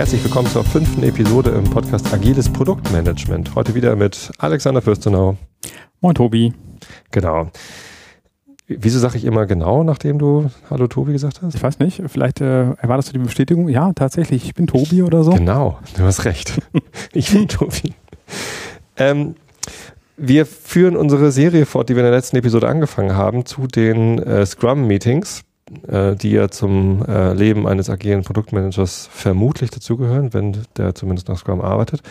Herzlich willkommen zur fünften Episode im Podcast Agiles Produktmanagement. Heute wieder mit Alexander Fürstenau. Moin Tobi. Genau. Wieso sage ich immer genau, nachdem du Hallo Tobi gesagt hast? Ich weiß nicht, vielleicht äh, erwartest du die Bestätigung. Ja, tatsächlich, ich bin Tobi oder so. Genau, du hast recht. ich bin Tobi. Ähm, wir führen unsere Serie fort, die wir in der letzten Episode angefangen haben, zu den äh, Scrum-Meetings äh, die ja zum äh, Leben eines agilen Produktmanagers vermutlich dazugehören, wenn der zumindest nach Scrum arbeitet,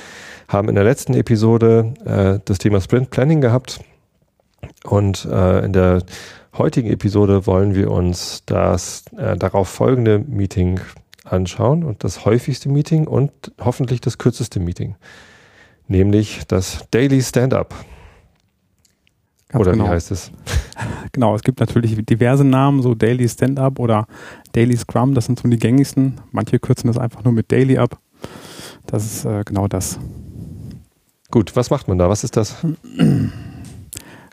haben in der letzten Episode äh, das Thema Sprint Planning gehabt und äh, in der heutigen Episode wollen wir uns das äh, darauf folgende Meeting anschauen und das häufigste Meeting und hoffentlich das kürzeste Meeting, nämlich das Daily Stand-up. Ganz Oder genau. wie heißt es? Genau, es gibt natürlich diverse Namen, so Daily Stand-Up oder Daily Scrum, das sind so die gängigsten. Manche kürzen das einfach nur mit Daily ab. Das ist äh, genau das. Gut, was macht man da? Was ist das?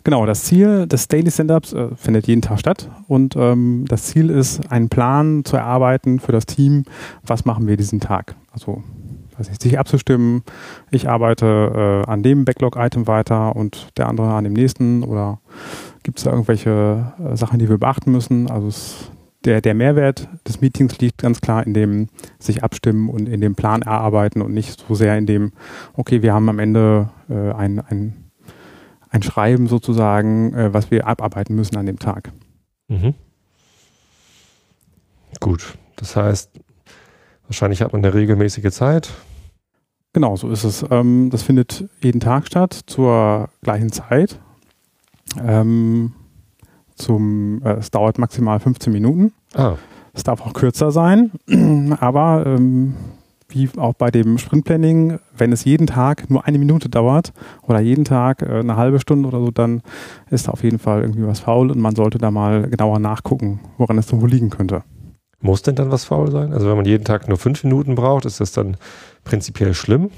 Genau, das Ziel des Daily Stand-Ups äh, findet jeden Tag statt und ähm, das Ziel ist, einen Plan zu erarbeiten für das Team, was machen wir diesen Tag. Also weiß nicht, sich abzustimmen, ich arbeite äh, an dem Backlog-Item weiter und der andere an dem nächsten oder gibt es da irgendwelche äh, Sachen, die wir beachten müssen? Also es, der, der Mehrwert des Meetings liegt ganz klar in dem sich abstimmen und in dem Plan erarbeiten und nicht so sehr in dem, okay, wir haben am Ende äh, ein, ein ein Schreiben sozusagen, äh, was wir abarbeiten müssen an dem Tag. Mhm. Gut, das heißt, wahrscheinlich hat man eine regelmäßige Zeit. Genau, so ist es. Ähm, das findet jeden Tag statt, zur gleichen Zeit. Ähm, zum, äh, es dauert maximal 15 Minuten. Ah, Es darf auch kürzer sein, aber ähm, wie auch bei dem Sprintplanning, wenn es jeden Tag nur eine Minute dauert oder jeden Tag äh, eine halbe Stunde oder so, dann ist da auf jeden Fall irgendwie was faul und man sollte da mal genauer nachgucken, woran es so wohl liegen könnte. Muss denn dann was faul sein? Also wenn man jeden Tag nur fünf Minuten braucht, ist das dann prinzipiell schlimm?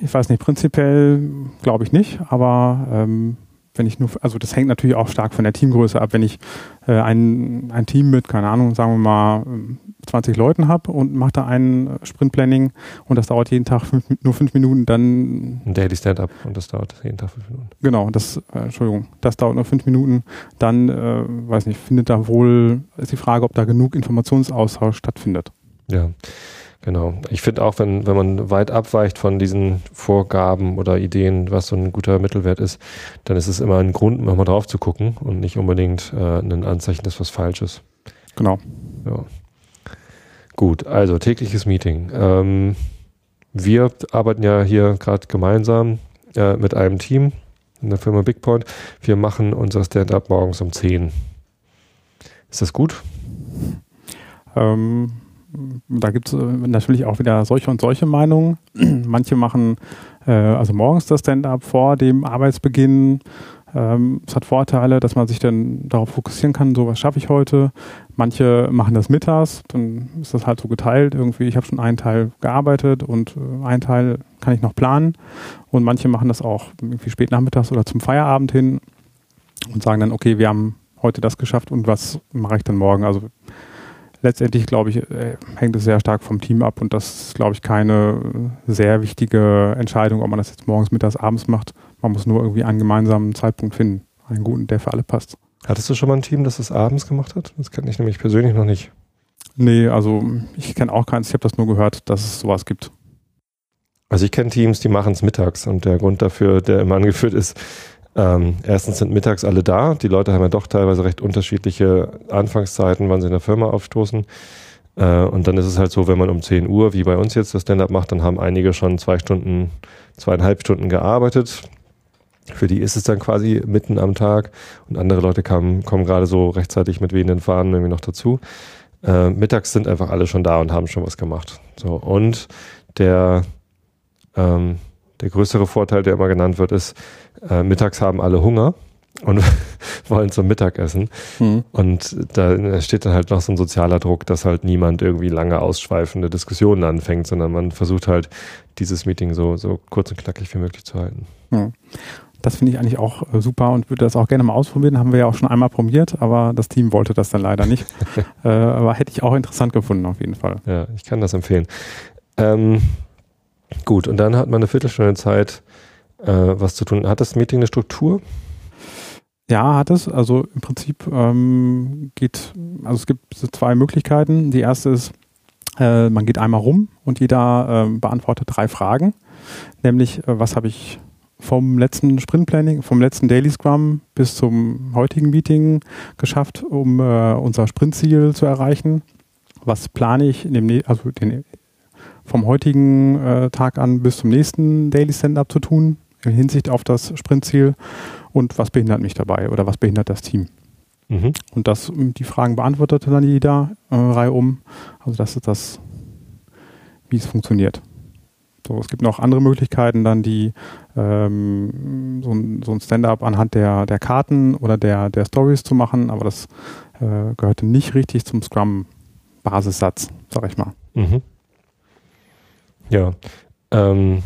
Ich weiß nicht, prinzipiell glaube ich nicht, aber ähm, wenn ich nur, also das hängt natürlich auch stark von der Teamgröße ab. Wenn ich äh, ein, ein Team mit, keine Ahnung, sagen wir mal 20 Leuten habe und mache da ein Sprintplanning und das dauert jeden Tag fünf, nur fünf Minuten, dann Ein Daily Stand-up und das dauert jeden Tag fünf Minuten. genau, das, äh, Entschuldigung, das dauert nur fünf Minuten, dann, äh, weiß nicht, findet da wohl, ist die Frage, ob da genug Informationsaustausch stattfindet. Ja, genau. Ich finde auch, wenn, wenn man weit abweicht von diesen Vorgaben oder Ideen, was so ein guter Mittelwert ist, dann ist es immer ein Grund, nochmal drauf zu gucken und nicht unbedingt äh, ein Anzeichen, dass was falsch ist. Genau. Ja. Gut, also tägliches Meeting. Ähm, wir arbeiten ja hier gerade gemeinsam äh, mit einem Team in der Firma BigPoint. Wir machen unser Stand-up morgens um 10. Ist das gut? Ähm, da gibt es äh, natürlich auch wieder solche und solche Meinungen. Manche machen äh, also morgens das Stand-up vor dem Arbeitsbeginn. Ähm, es hat Vorteile, dass man sich dann darauf fokussieren kann, so was schaffe ich heute. Manche machen das mittags, dann ist das halt so geteilt. Irgendwie, ich habe schon einen Teil gearbeitet und äh, einen Teil kann ich noch planen. Und manche machen das auch irgendwie spät nachmittags oder zum Feierabend hin und sagen dann, okay, wir haben heute das geschafft und was mache ich dann morgen? Also letztendlich, glaube ich, äh, hängt es sehr stark vom Team ab und das ist, glaube ich, keine sehr wichtige Entscheidung, ob man das jetzt morgens, mittags, abends macht. Man muss nur irgendwie einen gemeinsamen Zeitpunkt finden, einen guten, der für alle passt. Hattest du schon mal ein Team, das das abends gemacht hat? Das kenne ich nämlich persönlich noch nicht. Nee, also ich kenne auch keins, ich habe das nur gehört, dass es sowas gibt. Also ich kenne Teams, die machen es mittags und der Grund dafür, der immer angeführt ist, ähm, erstens sind mittags alle da. Die Leute haben ja doch teilweise recht unterschiedliche Anfangszeiten, wann sie in der Firma aufstoßen. Äh, und dann ist es halt so, wenn man um 10 Uhr, wie bei uns jetzt das Stand-up macht, dann haben einige schon zwei Stunden, zweieinhalb Stunden gearbeitet. Für die ist es dann quasi mitten am Tag und andere Leute kamen, kommen gerade so rechtzeitig mit wehenden Fahnen irgendwie noch dazu. Äh, mittags sind einfach alle schon da und haben schon was gemacht. So und der ähm, der größere Vorteil, der immer genannt wird, ist, äh, mittags haben alle Hunger und wollen zum Mittagessen. Mhm. Und da steht dann halt noch so ein sozialer Druck, dass halt niemand irgendwie lange ausschweifende Diskussionen anfängt, sondern man versucht halt dieses Meeting so, so kurz und knackig wie möglich zu halten. Ja. Das finde ich eigentlich auch äh, super und würde das auch gerne mal ausprobieren. Haben wir ja auch schon einmal probiert, aber das Team wollte das dann leider nicht. äh, aber hätte ich auch interessant gefunden, auf jeden Fall. Ja, ich kann das empfehlen. Ähm, gut, und dann hat man eine Viertelstunde Zeit, äh, was zu tun. Hat das Meeting eine Struktur? Ja, hat es. Also im Prinzip ähm, geht, also es gibt zwei Möglichkeiten. Die erste ist, äh, man geht einmal rum und jeder äh, beantwortet drei Fragen. Nämlich, äh, was habe ich vom letzten Sprint Planning, vom letzten Daily Scrum bis zum heutigen Meeting geschafft, um äh, unser Sprintziel zu erreichen? Was plane ich in dem, also den, vom heutigen äh, Tag an bis zum nächsten Daily Stand-up zu tun in Hinsicht auf das Sprintziel? Und was behindert mich dabei oder was behindert das Team? Mhm. Und das, die Fragen beantwortete dann jeder äh, Reihe um. Also das ist das, wie es funktioniert. So, es gibt noch andere Möglichkeiten, dann die ähm, so ein, so ein Stand-up anhand der, der Karten oder der, der Stories zu machen, aber das äh, gehörte nicht richtig zum Scrum-Basissatz, sag ich mal. Mhm. Ja. Ähm,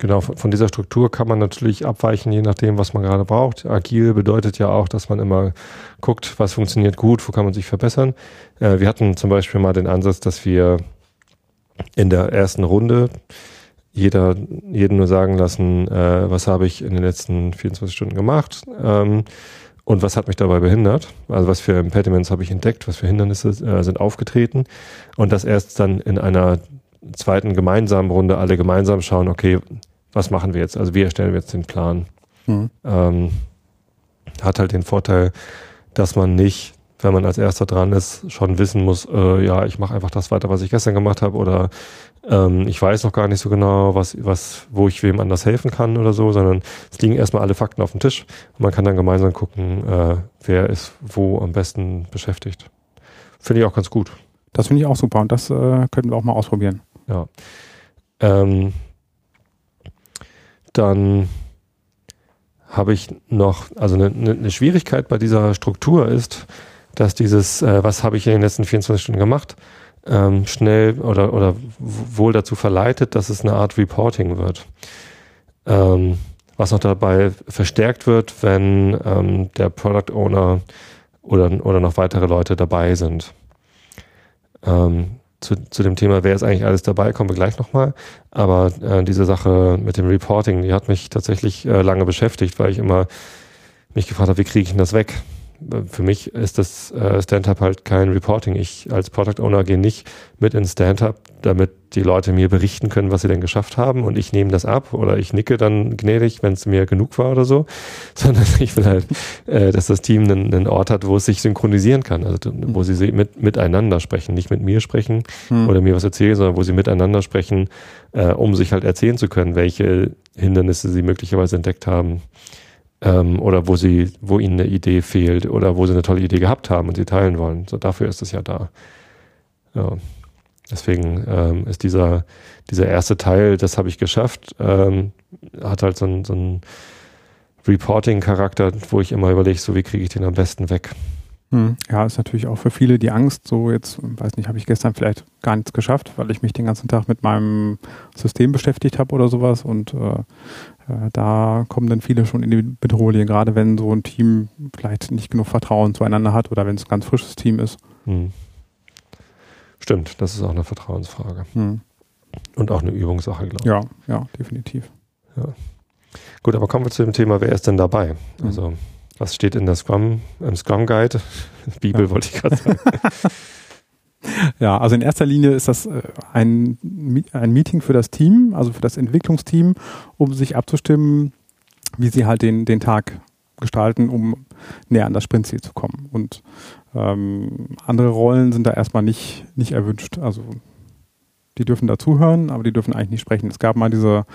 Genau, von dieser Struktur kann man natürlich abweichen, je nachdem, was man gerade braucht. Agil bedeutet ja auch, dass man immer guckt, was funktioniert gut, wo kann man sich verbessern. Äh, wir hatten zum Beispiel mal den Ansatz, dass wir in der ersten Runde jeder, jeden nur sagen lassen, äh, was habe ich in den letzten 24 Stunden gemacht ähm, und was hat mich dabei behindert. Also was für Impediments habe ich entdeckt, was für Hindernisse äh, sind aufgetreten und das erst dann in einer zweiten gemeinsamen Runde alle gemeinsam schauen, okay, was machen wir jetzt? Also wie erstellen wir jetzt den Plan? Mhm. Ähm, hat halt den Vorteil, dass man nicht, wenn man als erster dran ist, schon wissen muss, äh, ja, ich mache einfach das weiter, was ich gestern gemacht habe oder ähm, ich weiß noch gar nicht so genau, was, was, wo ich wem anders helfen kann oder so, sondern es liegen erstmal alle Fakten auf dem Tisch und man kann dann gemeinsam gucken, äh, wer ist wo am besten beschäftigt. Finde ich auch ganz gut. Das finde ich auch super und das äh, könnten wir auch mal ausprobieren. Ja. Ähm, dann habe ich noch, also eine, eine, Schwierigkeit bei dieser Struktur ist, dass dieses, äh, was habe ich in den letzten 24 Stunden gemacht, ähm, schnell oder, oder wohl dazu verleitet, dass es eine Art Reporting wird. Ähm, was noch dabei verstärkt wird, wenn ähm, der Product Owner oder, oder noch weitere Leute dabei sind. Ähm, zu, zu dem Thema, wer ist eigentlich alles dabei, kommen wir gleich nochmal. Aber äh, diese Sache mit dem Reporting, die hat mich tatsächlich äh, lange beschäftigt, weil ich immer mich gefragt habe, wie kriege ich denn das weg? Für mich ist das äh, Stand-up halt kein Reporting. Ich als Product Owner gehe nicht mit ins Stand-up, damit die Leute mir berichten können, was sie denn geschafft haben und ich nehme das ab oder ich nicke dann gnädig, wenn es mir genug war oder so, sondern ich will halt, äh, dass das Team einen, einen, Ort hat, wo es sich synchronisieren kann, also wo sie mit, miteinander sprechen, nicht mit mir sprechen hm. oder mir was erzählen, sondern wo sie miteinander sprechen, äh, um sich halt erzählen zu können, welche Hindernisse sie möglicherweise entdeckt haben ähm, oder wo sie, wo ihnen eine Idee fehlt oder wo sie eine tolle Idee gehabt haben und sie teilen wollen. So dafür ist es ja da. Ja. Deswegen ähm, ist dieser, dieser erste Teil, das habe ich geschafft, ähm, hat halt so ein, so Reporting-Charakter, wo ich immer überlege, so wie kriege ich den am besten weg. Hm. Ja, ist natürlich auch für viele die Angst, so jetzt, weiß nicht, habe ich gestern vielleicht gar nichts geschafft, weil ich mich den ganzen Tag mit meinem System beschäftigt habe oder sowas und äh, da kommen dann viele schon in die Bedrohung, gerade wenn so ein Team vielleicht nicht genug Vertrauen zueinander hat oder wenn es ein ganz frisches Team ist. Hm. Stimmt, das ist auch eine Vertrauensfrage. Hm. Und auch eine Übungssache, glaube ich. Ja, ja, definitiv. Ja. Gut, aber kommen wir zu dem Thema, wer ist denn dabei? Hm. Also, was steht in der Scrum, im Scrum Guide? Bibel ja. wollte ich gerade sagen. Ja, also in erster Linie ist das äh, ein, ein Meeting für das Team, also für das Entwicklungsteam, um sich abzustimmen, wie sie halt den, den Tag gestalten, um näher an das Sprintziel zu kommen. Und ähm, andere Rollen sind da erstmal nicht, nicht erwünscht. Also die dürfen dazuhören, aber die dürfen eigentlich nicht sprechen. Es gab mal diese,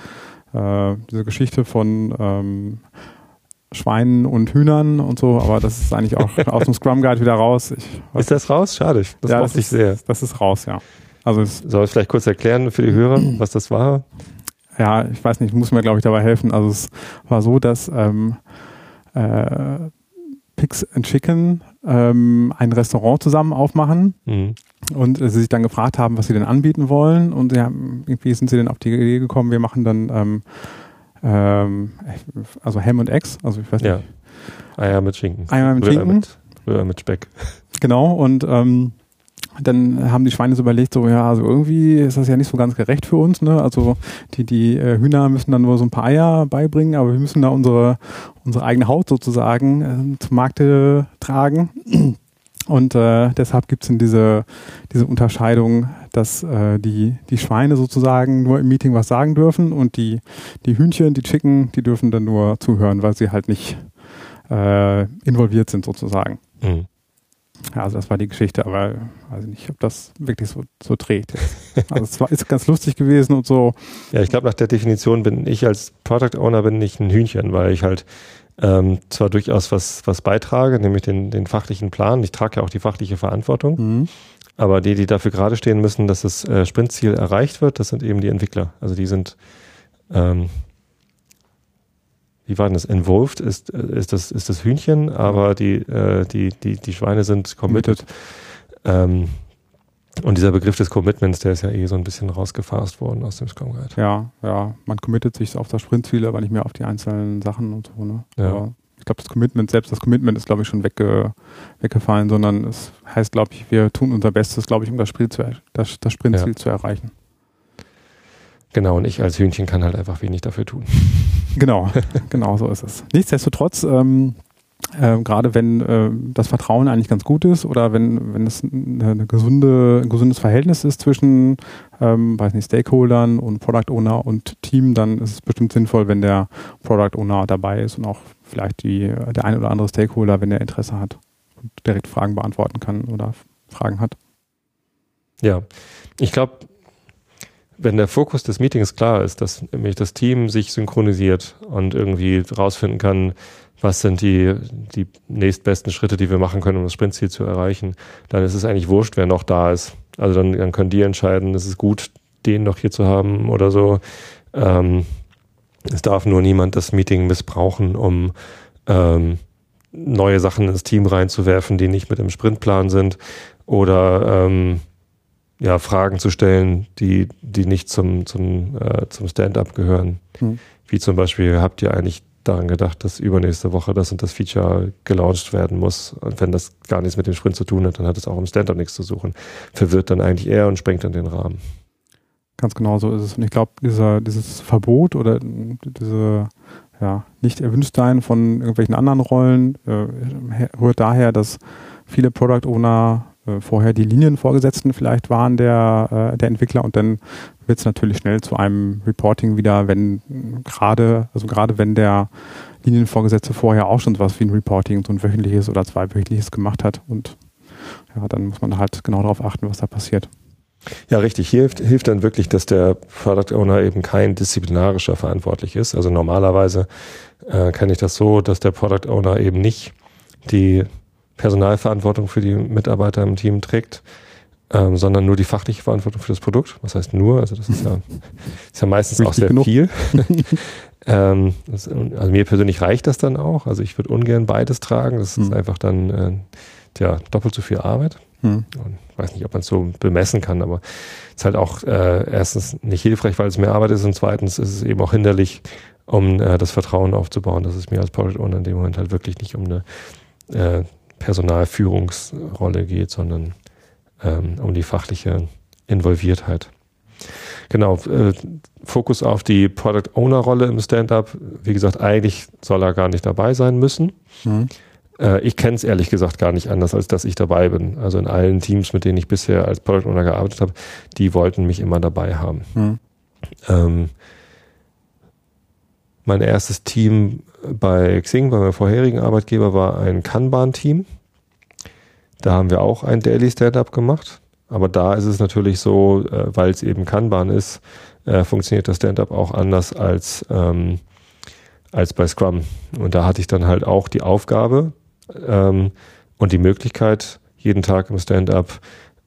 äh, diese Geschichte von ähm, Schweinen und Hühnern und so, aber das ist eigentlich auch aus dem Scrum Guide wieder raus. Ich, ist das raus? Schade. Das ja, mochte ich sehr. Das ist raus, ja. Also Soll ich vielleicht kurz erklären für die Hörer, was das war? Ja, ich weiß nicht, muss mir glaube ich dabei helfen. Also es war so, dass ähm, äh, Pigs and Chicken ähm, ein Restaurant zusammen aufmachen mhm. und äh, sie sich dann gefragt haben, was sie denn anbieten wollen und ja, irgendwie sind sie dann auf die Idee gekommen, wir machen dann ähm, ähm, also Ham und Eggs, also ich weiß nicht. Ja. Eier mit Schinken. Eier mit Schinken. Mit, Röhr mit Speck. Genau, und ähm, dann haben die Schweine so überlegt, so ja, also irgendwie ist das ja nicht so ganz gerecht für uns, ne? Also die die äh, Hühner müssen dann nur so ein paar Eier beibringen, aber wir müssen da unsere unsere eigene Haut sozusagen äh, zum Markte tragen. Und äh, deshalb gibt es diese, diese Unterscheidung, dass äh, die, die Schweine sozusagen nur im Meeting was sagen dürfen und die, die Hühnchen, die Chicken, die dürfen dann nur zuhören, weil sie halt nicht äh, involviert sind sozusagen. Mhm. Ja, also das war die Geschichte, aber weiß nicht, ob das wirklich so, so trägt. Also es war, ist ganz lustig gewesen und so. Ja, ich glaube, nach der Definition bin ich als Product Owner bin ich ein Hühnchen, weil ich halt ähm, zwar durchaus was, was beitrage, nämlich den, den fachlichen Plan. Ich trage ja auch die fachliche Verantwortung. Mhm. Aber die, die dafür gerade stehen müssen, dass das äh, Sprintziel erreicht wird, das sind eben die Entwickler. Also die sind, ähm, wie war denn das? Involved ist, äh, ist, das, ist das Hühnchen, aber die, äh, die, die, die Schweine sind committed. Ähm, und dieser Begriff des Commitments, der ist ja eh so ein bisschen rausgefasst worden aus dem Scrum Guide. Ja, ja. Man committet sich auf das Sprintziel, aber nicht mehr auf die einzelnen Sachen und so. Ne? Ja. Aber ich glaube, das Commitment, selbst das Commitment ist, glaube ich, schon wegge weggefallen, sondern es heißt, glaube ich, wir tun unser Bestes, glaube ich, um das, Sprint zu, das, das Sprintziel ja. zu erreichen. Genau, und ich als Hühnchen kann halt einfach wenig dafür tun. Genau, genau so ist es. Nichtsdestotrotz, ähm, äh, gerade wenn äh, das Vertrauen eigentlich ganz gut ist oder wenn, wenn es eine gesunde, ein gesundes Verhältnis ist zwischen ähm, weiß nicht, Stakeholdern und Product Owner und Team, dann ist es bestimmt sinnvoll, wenn der Product Owner dabei ist und auch vielleicht die, der ein oder andere Stakeholder, wenn er Interesse hat und direkt Fragen beantworten kann oder Fragen hat. Ja, ich glaube, wenn der Fokus des Meetings klar ist, dass nämlich das Team sich synchronisiert und irgendwie rausfinden kann, was sind die, die nächstbesten Schritte, die wir machen können, um das Sprintziel zu erreichen, dann ist es eigentlich wurscht, wer noch da ist. Also dann, dann können die entscheiden, es ist gut, den noch hier zu haben oder so. Ähm, es darf nur niemand das Meeting missbrauchen, um ähm, neue Sachen ins Team reinzuwerfen, die nicht mit dem Sprintplan sind oder ähm, ja, Fragen zu stellen, die, die nicht zum, zum, äh, zum Stand-up gehören. Hm. Wie zum Beispiel, habt ihr eigentlich daran gedacht, dass übernächste Woche das und das Feature gelauncht werden muss. Und wenn das gar nichts mit dem Sprint zu tun hat, dann hat es auch im Stand-up nichts zu suchen. Verwirrt dann eigentlich eher und sprengt dann den Rahmen. Ganz genau so ist es. Und ich glaube, dieser, dieses Verbot oder diese ja, nicht erwünscht sein von irgendwelchen anderen Rollen äh, rührt daher, dass viele Product Owner äh, vorher die Linienvorgesetzten vielleicht waren der, äh, der Entwickler und dann wird es natürlich schnell zu einem Reporting wieder, wenn gerade, also gerade wenn der Linienvorgesetzte vorher auch schon was wie ein Reporting, so ein wöchentliches oder zweiwöchentliches gemacht hat und ja, dann muss man halt genau darauf achten, was da passiert. Ja, richtig. Hier hilft, hilft dann wirklich, dass der Product Owner eben kein disziplinarischer verantwortlich ist. Also normalerweise äh, kenne ich das so, dass der Product Owner eben nicht die Personalverantwortung für die Mitarbeiter im Team trägt, ähm, sondern nur die fachliche Verantwortung für das Produkt. Was heißt nur? Also das ist ja, ist ja meistens Richtig auch sehr genug. viel. ähm, das, also mir persönlich reicht das dann auch. Also ich würde ungern beides tragen. Das hm. ist einfach dann äh, tja, doppelt so viel Arbeit. Hm. Ich weiß nicht, ob man es so bemessen kann, aber es ist halt auch äh, erstens nicht hilfreich, weil es mehr Arbeit ist und zweitens ist es eben auch hinderlich, um äh, das Vertrauen aufzubauen, dass es mir als Product Owner in dem Moment halt wirklich nicht um eine äh, Personalführungsrolle geht, sondern ähm, um die fachliche Involviertheit. Genau, äh, Fokus auf die Product Owner Rolle im Stand-up. Wie gesagt, eigentlich soll er gar nicht dabei sein müssen. Mhm. Äh, ich kenne es ehrlich gesagt gar nicht anders, als dass ich dabei bin. Also in allen Teams, mit denen ich bisher als Product Owner gearbeitet habe, die wollten mich immer dabei haben. Mhm. Ähm, mein erstes Team bei Xing, bei meinem vorherigen Arbeitgeber, war ein Kanban-Team. Da haben wir auch ein Daily Stand-up gemacht. Aber da ist es natürlich so, äh, weil es eben Kanban ist, äh, funktioniert das Stand-up auch anders als, ähm, als bei Scrum. Und da hatte ich dann halt auch die Aufgabe ähm, und die Möglichkeit, jeden Tag im Stand-up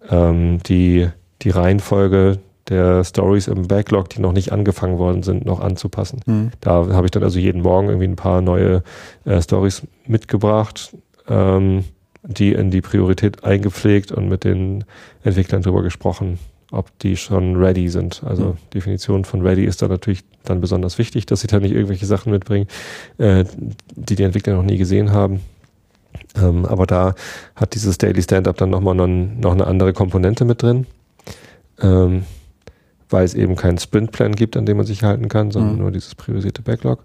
ähm, die, die Reihenfolge der Stories im Backlog, die noch nicht angefangen worden sind, noch anzupassen. Mhm. Da habe ich dann also jeden Morgen irgendwie ein paar neue äh, Stories mitgebracht, ähm, die in die Priorität eingepflegt und mit den Entwicklern drüber gesprochen. ob die schon ready sind. Also mhm. Definition von ready ist da natürlich dann besonders wichtig, dass sie da nicht irgendwelche Sachen mitbringen, äh, die die Entwickler noch nie gesehen haben. Ähm, aber da hat dieses Daily Stand-up dann nochmal noch, noch eine andere Komponente mit drin, ähm, weil es eben keinen Sprintplan gibt, an dem man sich halten kann, sondern mhm. nur dieses priorisierte Backlog.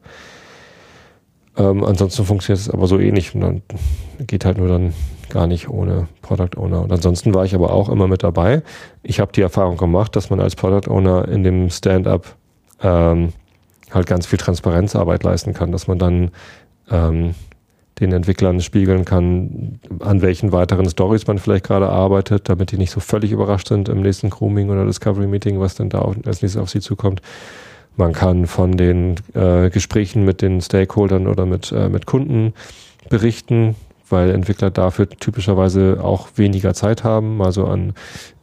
Ähm, ansonsten funktioniert es aber so ähnlich und dann geht halt nur dann gar nicht ohne Product Owner. Und ansonsten war ich aber auch immer mit dabei. Ich habe die Erfahrung gemacht, dass man als Product Owner in dem Stand-up ähm, halt ganz viel Transparenzarbeit leisten kann, dass man dann ähm, den Entwicklern spiegeln kann, an welchen weiteren Stories man vielleicht gerade arbeitet, damit die nicht so völlig überrascht sind im nächsten Grooming oder Discovery Meeting, was dann da als nächstes auf sie zukommt. Man kann von den äh, Gesprächen mit den Stakeholdern oder mit, äh, mit Kunden berichten, weil Entwickler dafür typischerweise auch weniger Zeit haben, mal so an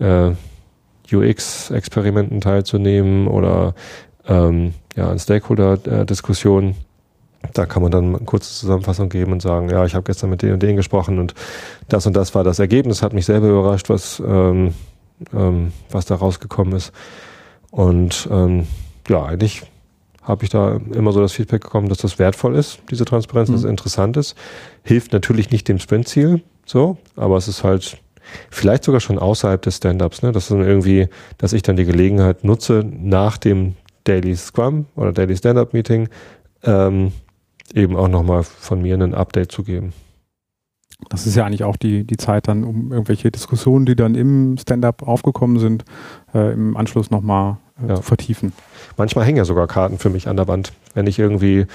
äh, UX-Experimenten teilzunehmen oder ähm, ja, an Stakeholder-Diskussionen. Da kann man dann eine kurze Zusammenfassung geben und sagen, ja, ich habe gestern mit denen und denen gesprochen und das und das war das Ergebnis, hat mich selber überrascht, was, ähm, ähm, was da rausgekommen ist. Und ähm, ja, eigentlich habe ich da immer so das Feedback bekommen, dass das wertvoll ist, diese Transparenz, mhm. dass es interessant ist. Hilft natürlich nicht dem Sprintziel, so, aber es ist halt vielleicht sogar schon außerhalb des Stand-ups, ne? Das ist dann irgendwie, dass ich dann die Gelegenheit nutze, nach dem Daily Scrum oder Daily Stand-up Meeting ähm, eben auch nochmal von mir ein Update zu geben. Das ist ja eigentlich auch die, die Zeit dann, um irgendwelche Diskussionen, die dann im Stand-up aufgekommen sind, äh, im Anschluss nochmal äh, ja. zu vertiefen. Manchmal hängen ja sogar Karten für mich an der Wand. Wenn ich irgendwie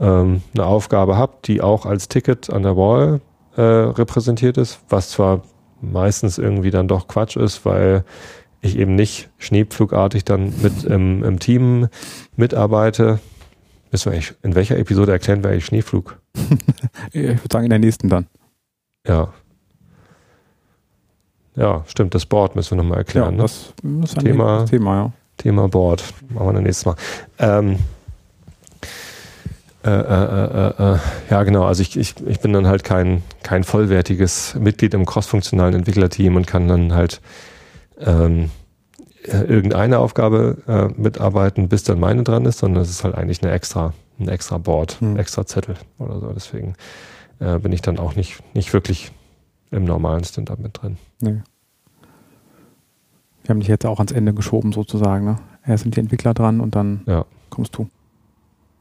ähm, eine Aufgabe habe, die auch als Ticket an der Wall äh, repräsentiert ist, was zwar meistens irgendwie dann doch Quatsch ist, weil ich eben nicht schneepflugartig dann mit im, im Team mitarbeite. Müssen wir eigentlich, in welcher Episode erklären wir eigentlich Schneeflug? ich würde sagen, in der nächsten dann. Ja. Ja, stimmt, das Board müssen wir nochmal erklären. Ja, ne? das ist ein Thema, Thema, ja. Thema Board. Machen wir dann nächstes Mal. Ähm, äh, äh, äh, äh, ja, genau. Also ich, ich, ich bin dann halt kein, kein vollwertiges Mitglied im crossfunktionalen Entwicklerteam und kann dann halt ähm, äh, irgendeine Aufgabe äh, mitarbeiten, bis dann meine dran ist, sondern es ist halt eigentlich eine extra, ein extra Board, ein hm. extra Zettel oder so. Deswegen äh, bin ich dann auch nicht, nicht wirklich im normalen Stand-up mit drin. Nee. Wir haben dich jetzt auch ans Ende geschoben sozusagen. Ne? Erst sind die Entwickler dran und dann ja. kommst du.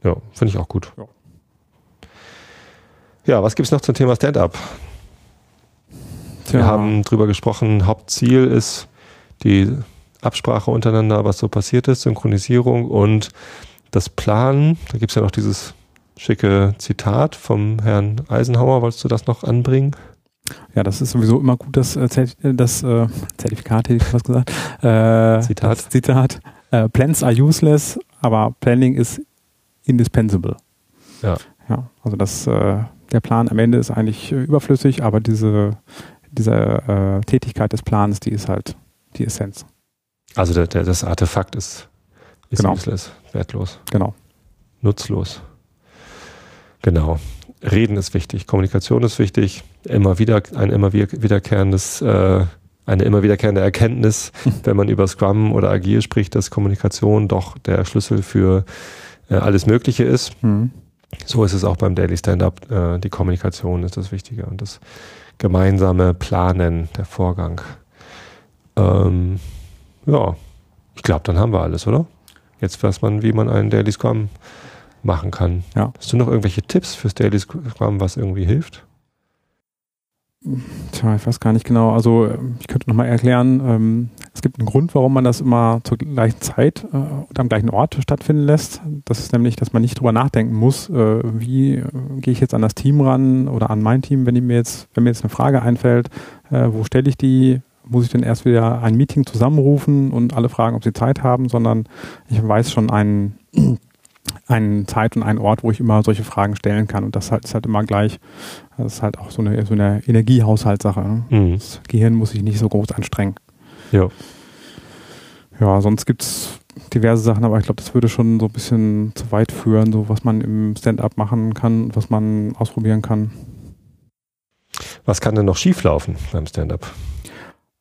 Ja, finde ich auch gut. Ja, ja was gibt es noch zum Thema Stand-up? Wir haben drüber gesprochen, Hauptziel ist die Absprache untereinander, was so passiert ist, Synchronisierung und das Planen. Da gibt es ja noch dieses schicke Zitat vom Herrn Eisenhower. Wolltest du das noch anbringen? Ja, das ist sowieso immer gut, das, äh, das äh, Zertifikat, hätte ich was gesagt. Äh, Zitat. Zitat. Äh, Plans are useless, aber Planning is indispensable. Ja. Ja, also das, äh, der Plan am Ende ist eigentlich äh, überflüssig, aber diese, diese äh, Tätigkeit des Plans, die ist halt die Essenz. Also der, der, das Artefakt ist, ist genau. useless, wertlos. Genau. Nutzlos. Genau. Reden ist wichtig, Kommunikation ist wichtig, immer wieder ein immer wiederkehrendes, äh, eine immer wiederkehrende Erkenntnis, wenn man über Scrum oder Agil spricht, dass Kommunikation doch der Schlüssel für äh, alles Mögliche ist. Mhm. So ist es auch beim Daily Stand-up. Äh, die Kommunikation ist das Wichtige und das gemeinsame Planen, der Vorgang. Ähm, ja, ich glaube, dann haben wir alles, oder? Jetzt weiß man, wie man einen Daily Scrum machen kann. Ja. Hast du noch irgendwelche Tipps fürs Daily Scrum, was irgendwie hilft? Tja, ich weiß gar nicht genau. Also ich könnte nochmal erklären, ähm, es gibt einen Grund, warum man das immer zur gleichen Zeit äh, und am gleichen Ort stattfinden lässt. Das ist nämlich, dass man nicht drüber nachdenken muss, äh, wie äh, gehe ich jetzt an das Team ran oder an mein Team, wenn mir jetzt, wenn mir jetzt eine Frage einfällt, äh, wo stelle ich die, muss ich denn erst wieder ein Meeting zusammenrufen und alle fragen, ob sie Zeit haben, sondern ich weiß schon einen eine Zeit und einen Ort, wo ich immer solche Fragen stellen kann. Und das halt, ist halt immer gleich. Das ist halt auch so eine, so eine Energiehaushaltssache. Ne? Mhm. Das Gehirn muss sich nicht so groß anstrengen. Ja. Ja, sonst gibt es diverse Sachen, aber ich glaube, das würde schon so ein bisschen zu weit führen, so was man im Stand-up machen kann, was man ausprobieren kann. Was kann denn noch schieflaufen beim Stand-up?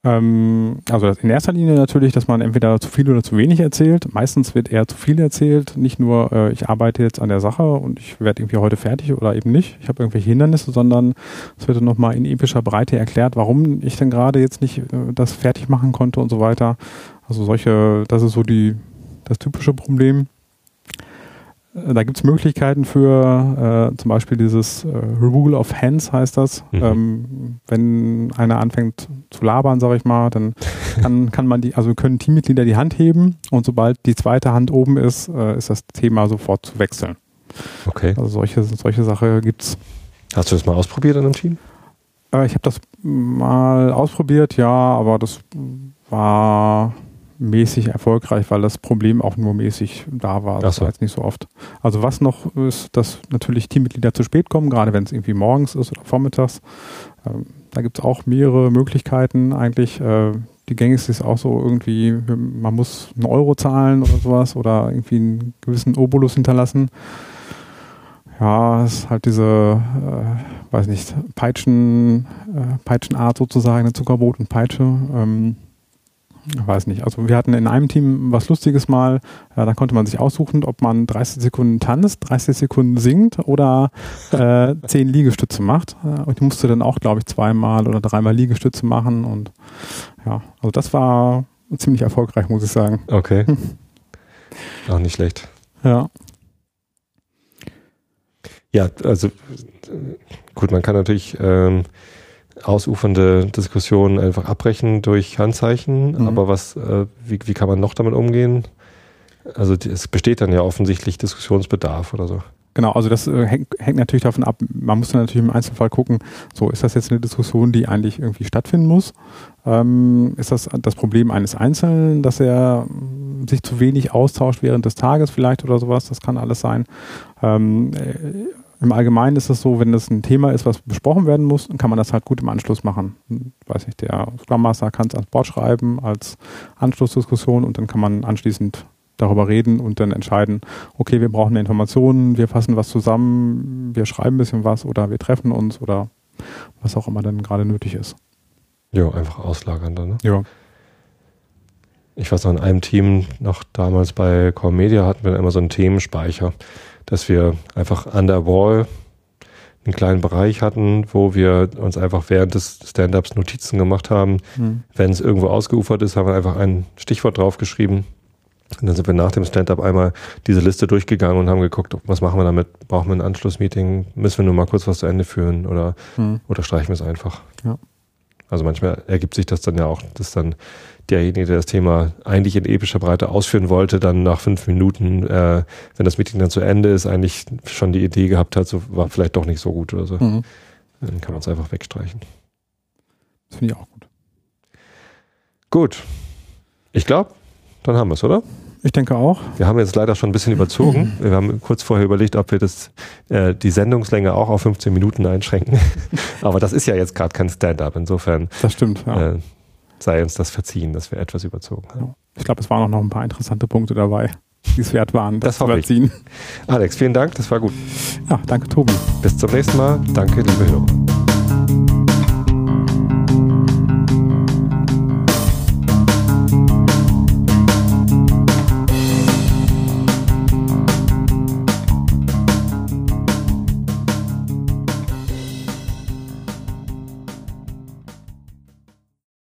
Ähm, also in erster Linie natürlich, dass man entweder zu viel oder zu wenig erzählt. Meistens wird eher zu viel erzählt. Nicht nur, äh, ich arbeite jetzt an der Sache und ich werde irgendwie heute fertig oder eben nicht. Ich habe irgendwelche Hindernisse, sondern es wird dann nochmal in epischer Breite erklärt, warum ich denn gerade jetzt nicht äh, das fertig machen konnte und so weiter. Also solche, das ist so die, das typische Problem. Da gibt es Möglichkeiten für äh, zum Beispiel dieses äh, Rule of Hands heißt das. Mhm. Ähm, wenn einer anfängt zu labern, sage ich mal, dann kann, kann man die, also können Teammitglieder die Hand heben und sobald die zweite Hand oben ist, äh, ist das Thema sofort zu wechseln. Okay. Also solche, solche Sache gibt's. Hast du das mal ausprobiert in einem Team? Äh, ich habe das mal ausprobiert, ja, aber das war mäßig erfolgreich, weil das Problem auch nur mäßig da war. Das war jetzt nicht so oft. Also was noch ist, dass natürlich Teammitglieder zu spät kommen, gerade wenn es irgendwie morgens ist oder vormittags. Ähm, da gibt es auch mehrere Möglichkeiten eigentlich. Äh, die gängigste ist auch so irgendwie, man muss einen Euro zahlen oder sowas oder irgendwie einen gewissen Obolus hinterlassen. Ja, es ist halt diese, äh, weiß nicht, Peitschen, äh, Peitschenart sozusagen, eine Zuckerbrot und Peitsche. Ähm, weiß nicht. Also wir hatten in einem Team was Lustiges mal, ja, da konnte man sich aussuchen, ob man 30 Sekunden tanzt, 30 Sekunden singt oder äh, 10 Liegestütze macht. Und ich musste dann auch, glaube ich, zweimal oder dreimal Liegestütze machen. Und ja, also das war ziemlich erfolgreich, muss ich sagen. Okay. auch nicht schlecht. Ja. Ja, also gut, man kann natürlich ähm, ausufernde Diskussionen einfach abbrechen durch Handzeichen. Mhm. Aber was, äh, wie, wie kann man noch damit umgehen? Also die, es besteht dann ja offensichtlich Diskussionsbedarf oder so. Genau, also das äh, hängt, hängt natürlich davon ab, man muss dann natürlich im Einzelfall gucken, so ist das jetzt eine Diskussion, die eigentlich irgendwie stattfinden muss? Ähm, ist das das Problem eines Einzelnen, dass er sich zu wenig austauscht während des Tages vielleicht oder sowas? Das kann alles sein. Ähm, äh, im Allgemeinen ist es so, wenn das ein Thema ist, was besprochen werden muss, dann kann man das halt gut im Anschluss machen. Weiß nicht, der Scrum Master kann es ans Board schreiben, als Anschlussdiskussion und dann kann man anschließend darüber reden und dann entscheiden, okay, wir brauchen mehr Informationen, wir fassen was zusammen, wir schreiben ein bisschen was oder wir treffen uns oder was auch immer dann gerade nötig ist. Ja, einfach auslagern dann, ne? Ja. Ich weiß noch, in einem Team, noch damals bei Core Media hatten wir immer so einen Themenspeicher dass wir einfach an der Wall einen kleinen Bereich hatten, wo wir uns einfach während des Stand-ups Notizen gemacht haben. Mhm. Wenn es irgendwo ausgeufert ist, haben wir einfach ein Stichwort draufgeschrieben. Und dann sind wir nach dem Stand-up einmal diese Liste durchgegangen und haben geguckt, was machen wir damit? Brauchen wir ein Anschlussmeeting? Müssen wir nur mal kurz was zu Ende führen oder, mhm. oder streichen wir es einfach? Ja. Also manchmal ergibt sich das dann ja auch, dass dann derjenige, der das Thema eigentlich in epischer Breite ausführen wollte, dann nach fünf Minuten, äh, wenn das Meeting dann zu Ende ist, eigentlich schon die Idee gehabt hat, so war vielleicht doch nicht so gut oder so. Mhm. Dann kann man es einfach wegstreichen. Das finde ich auch gut. Gut. Ich glaube, dann haben wir es, oder? Ich denke auch. Wir haben jetzt leider schon ein bisschen überzogen. Wir haben kurz vorher überlegt, ob wir das, äh, die Sendungslänge auch auf 15 Minuten einschränken. Aber das ist ja jetzt gerade kein Stand-up. Insofern das stimmt, ja. äh, sei uns das verziehen, dass wir etwas überzogen haben. Ich glaube, es waren auch noch ein paar interessante Punkte dabei, die es wert waren, das, das zu überziehen. Ich. Alex, vielen Dank, das war gut. Ja, danke Tobi. Bis zum nächsten Mal. Danke, liebe Hörer.